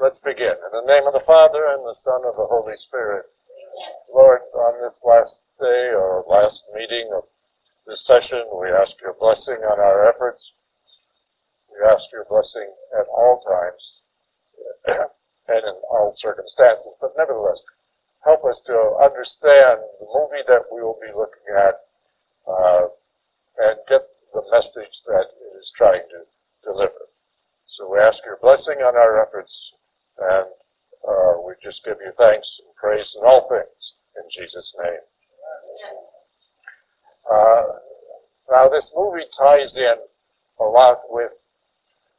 Let's begin. In the name of the Father, and the Son, of the Holy Spirit. Lord, on this last day or last meeting of this session, we ask your blessing on our efforts. We ask your blessing at all times and in all circumstances, but nevertheless, help us to understand the movie that we will be looking at uh, and get the message that it is trying to deliver. So we ask your blessing on our efforts, and uh, we just give you thanks and praise in all things in Jesus' name. Uh, now, this movie ties in a lot with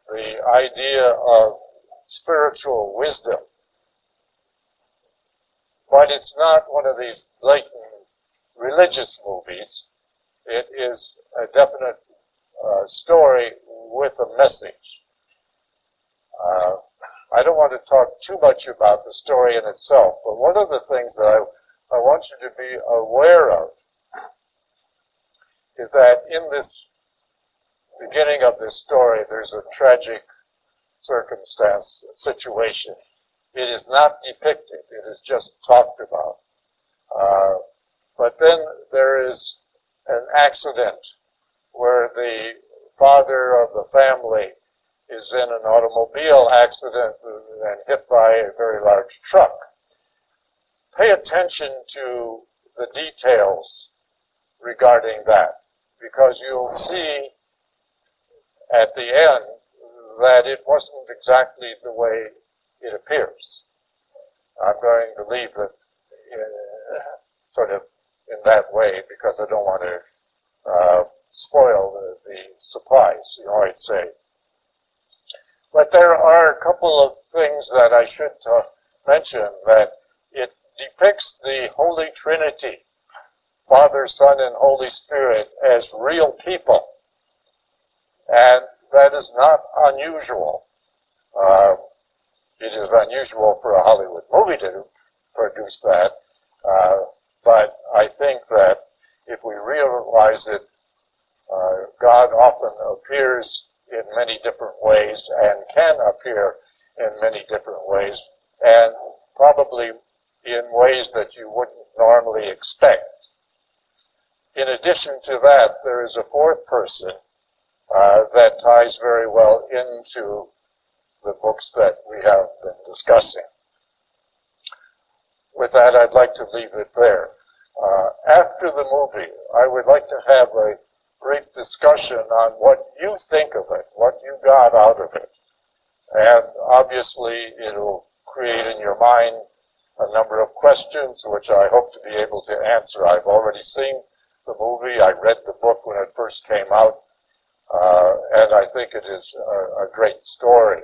the idea of spiritual wisdom, but it's not one of these blatant religious movies. It is a definite uh, story with a message. I don't want to talk too much about the story in itself, but one of the things that I, I want you to be aware of is that in this beginning of this story, there's a tragic circumstance, situation. It is not depicted, it is just talked about. Uh, but then there is an accident where the father of the family is in an automobile accident and hit by a very large truck. Pay attention to the details regarding that because you'll see at the end that it wasn't exactly the way it appears. I'm going to leave it uh, sort of in that way because I don't want to uh, spoil the, the surprise, you might say. But there are a couple of things that I should uh, mention that it depicts the Holy Trinity, Father, Son, and Holy Spirit as real people. And that is not unusual. Uh, it is unusual for a Hollywood movie to produce that, uh, but I think that if we realize it uh, God often appears in many different ways and can appear in many different ways, and probably in ways that you wouldn't normally expect. In addition to that, there is a fourth person uh, that ties very well into the books that we have been discussing. With that, I'd like to leave it there. Uh, after the movie, I would like to have a brief discussion on what you think of it, what you got out of it. And obviously, it'll create in your mind a number of questions, which I hope to be able to answer. I've already seen the movie. I read the book when it first came out. Uh, and I think it is a, a great story.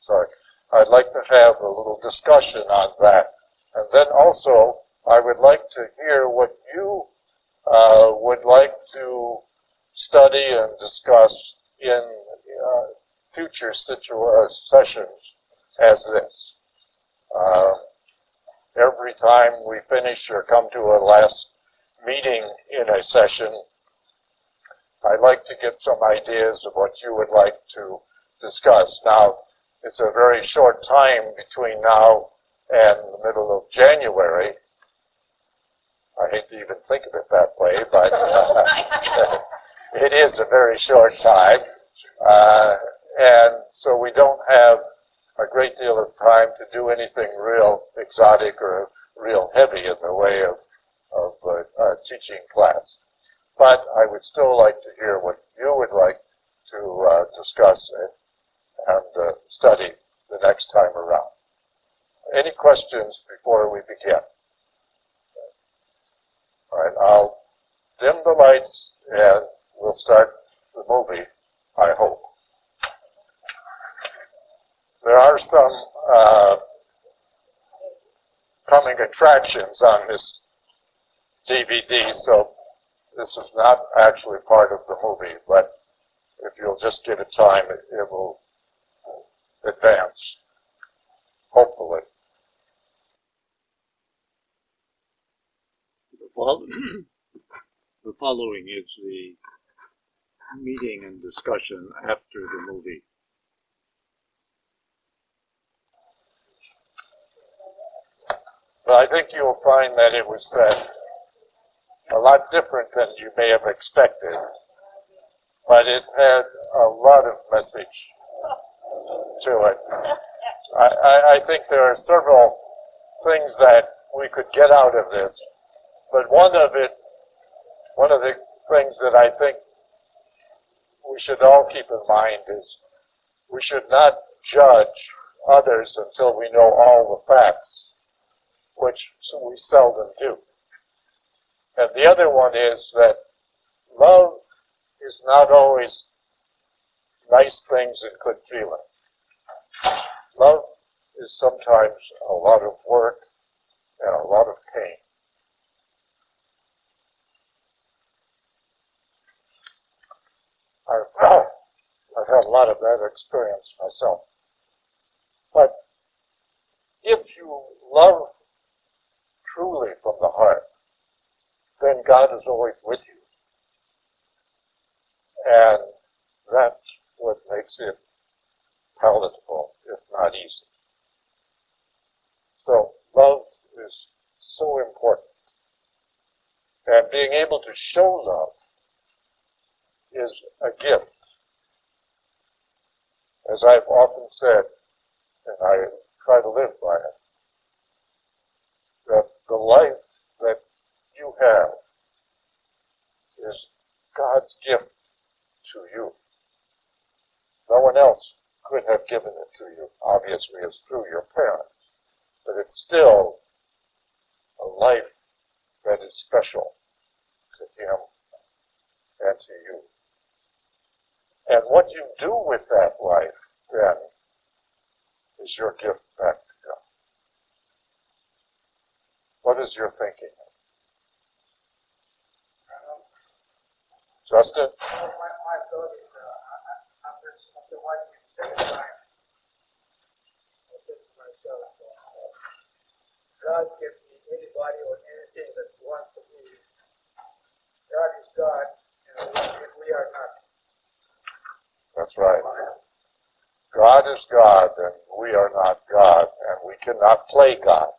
So I'd like to have a little discussion on that. And then also, I would like to hear what you uh, would like to study and discuss in uh, future situa- sessions as this. Uh, every time we finish or come to a last meeting in a session, I'd like to get some ideas of what you would like to discuss. Now, it's a very short time between now and the middle of January. I hate to even think of it that way, but uh, it is a very short time, uh, and so we don't have a great deal of time to do anything real exotic or real heavy in the way of, of uh, teaching class. But I would still like to hear what you would like to uh, discuss and, and uh, study the next time around. Any questions before we begin? All right, I'll dim the lights and we'll start the movie, I hope. There are some uh, coming attractions on this DVD, so this is not actually part of the movie, but if you'll just give it time, it, it will advance, hopefully. Well, the following is the meeting and discussion after the movie. But I think you'll find that it was said a lot different than you may have expected. But it had a lot of message to it. I, I think there are several things that we could get out of this. But one of it, one of the things that I think we should all keep in mind is we should not judge others until we know all the facts, which we seldom do. And the other one is that love is not always nice things and good feeling. Love is sometimes a lot of work and a lot of pain. I've, I've had a lot of that experience myself. But if you love truly from the heart, then God is always with you. And that's what makes it palatable, if not easy. So love is so important. And being able to show love is a gift. As I've often said, and I try to live by it, that the life that you have is God's gift to you. No one else could have given it to you. Obviously, it's through your parents. But it's still a life that is special to Him and to you. And what you do with that life, then, is your gift back to God. What is your thinking? Justin? uh, uh, God be anybody or anything that He wants to be. God is God, and we, and we are not. That's right. God is God, and we are not God, and we cannot play God.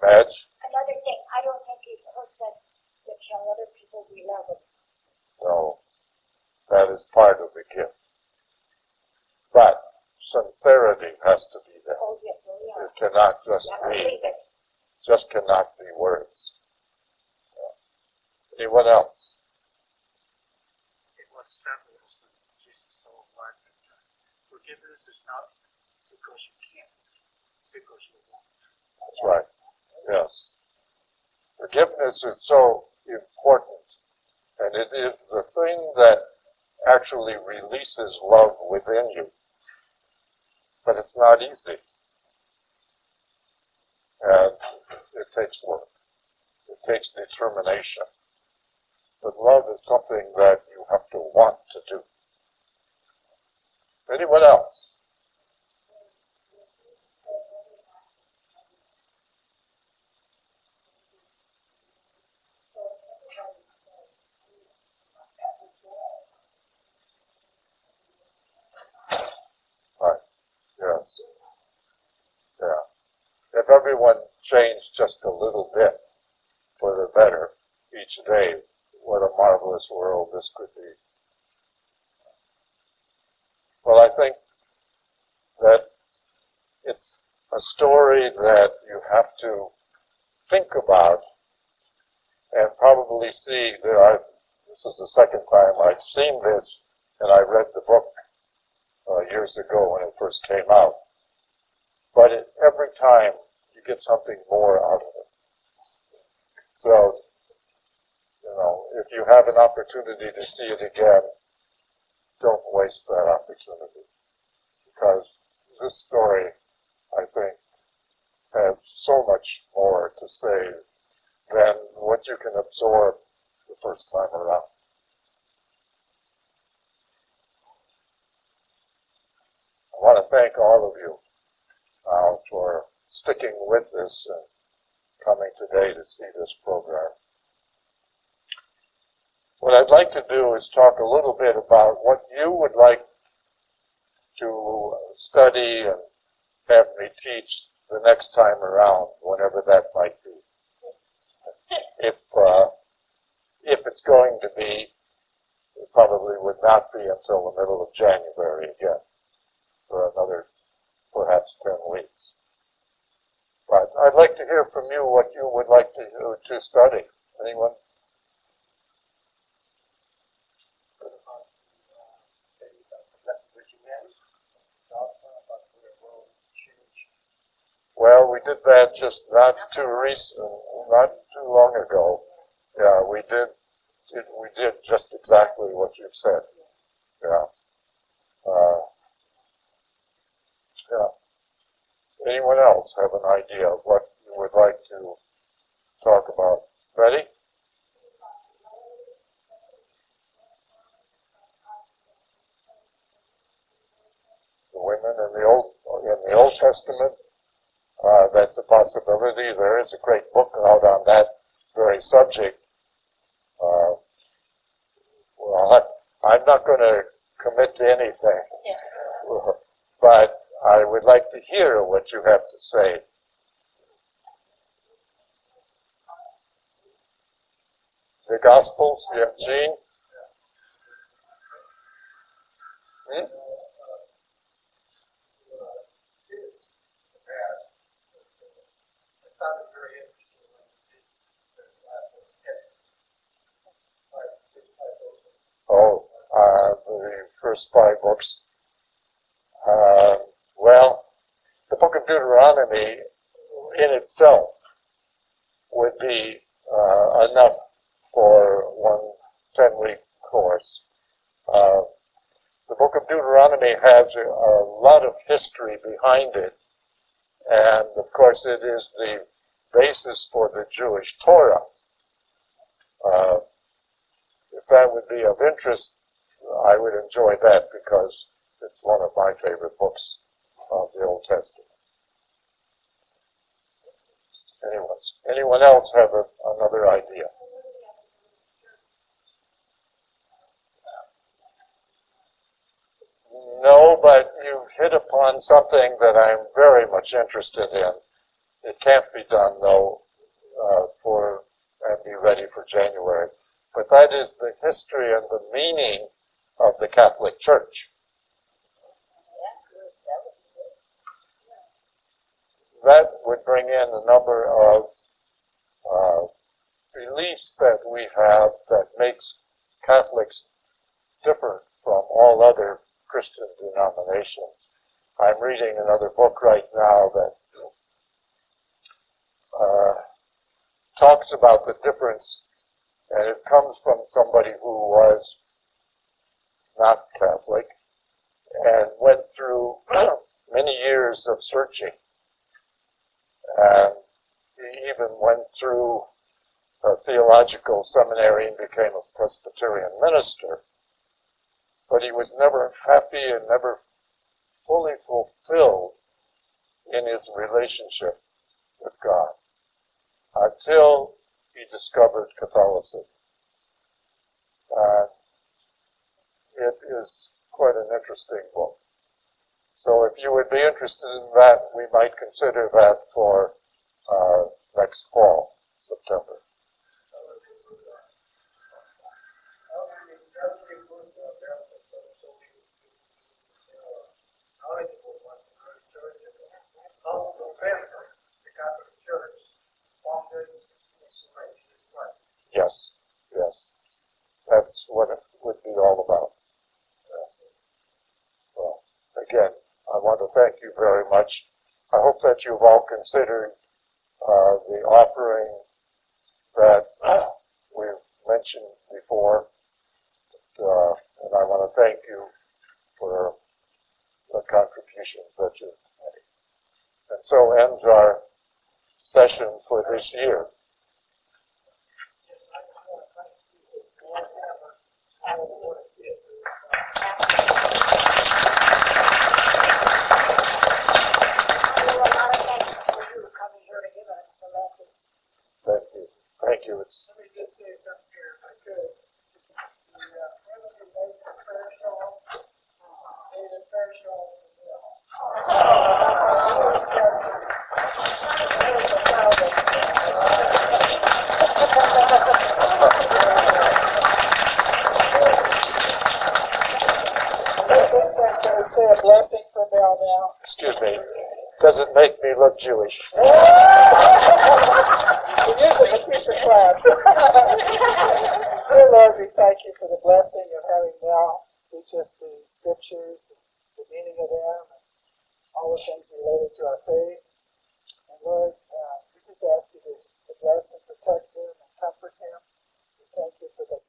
Madge? Another thing, I don't think it hurts us to tell other people we love them. No. That is part of the gift. But sincerity has to be there. Oh, yes, oh, It cannot just Never be, it. just cannot be words. Yeah. Anyone else? it was established when Jesus told Mark that uh, forgiveness is not because you can't, it's because you won't. That's right. Yes. Forgiveness is so important, and it is the thing that actually releases love within you. But it's not easy. And it takes work. It takes determination. But love is something that you have to want to do. Anyone else? Right. Yes. Yeah. If everyone changed just a little bit for the better each day, what a marvelous world this could be. Well, I think that it's a story that you have to think about and probably see that I, this is the second time I've seen this and I read the book uh, years ago when it first came out. But it, every time you get something more out of it. So, you know, if you have an opportunity to see it again, don't waste that opportunity. Because this story, I think, has so much more to say than what you can absorb the first time around. I want to thank all of you uh, for sticking with this and coming today to see this program. What I'd like to do is talk a little bit about what you would like to study and have me teach the next time around, whenever that might be. If, uh, if it's going to be, it probably would not be until the middle of January again, for another perhaps 10 weeks. But I'd like to hear from you what you would like to, to study. Anyone? Well, we did that just not too recent, not too long ago. Yeah, we did, we did just exactly what you've said. Yeah. Uh, yeah. Anyone else have an idea of what you would like to talk about? Ready? The women in the old in the Old Testament. That's a possibility. There is a great book out on that very subject. Uh, well, I'm not going to commit to anything, but I would like to hear what you have to say. The Gospels, yeah, Gene? Hmm? It sounded very interesting when you did the last one. Yes. Right, which type of- Oh, uh, the first five books. Uh, well, the book of Deuteronomy in itself would be uh, enough for one 10 week course. Uh, the book of Deuteronomy has a, a lot of history behind it, and of course, it is the basis for the Jewish Torah. Uh, if that would be of interest, I would enjoy that because it's one of my favorite books of the Old Testament. Anyways, anyone else have a, another idea? No, but you've hit upon something that I'm very much interested in. It can't be done though uh, for and be ready for January. But that is the history and the meaning of the Catholic Church. That would bring in a number of uh, beliefs that we have that makes Catholics different from all other Christian denominations. I'm reading another book right now that uh, talks about the difference, and it comes from somebody who was not Catholic and went through many years of searching. And he even went through a theological seminary and became a Presbyterian minister. But he was never happy and never fully fulfilled in his relationship with God until he discovered Catholicism. Uh, it is quite an interesting book. So if you would be interested in that, we might consider that for uh, next fall, September. The Catholic Church founded its way, its way. Yes, yes. That's what it would be all about. Yeah. Well, again, I want to thank you very much. I hope that you've all considered uh, the offering that we've mentioned before. Uh, and I want to thank you for the contributions that you've made. And so ends our session for this year. Absolutely. Well, a lot of thanks for you coming here to give us some answers. Thank you. Thank you. It's Let me just say something here, if I could. The, uh, whether you made the fair show, made a fair show. Always got some say a blessing for Mel now. Excuse me. Does it make me look Jewish? It is in the future class. Dear Lord, we thank you for the blessing of having Mel teach us the scriptures, the meaning of them, and all the things related to our faith. And Lord, uh, we just ask you to, to bless and protect him and comfort him. We thank you for the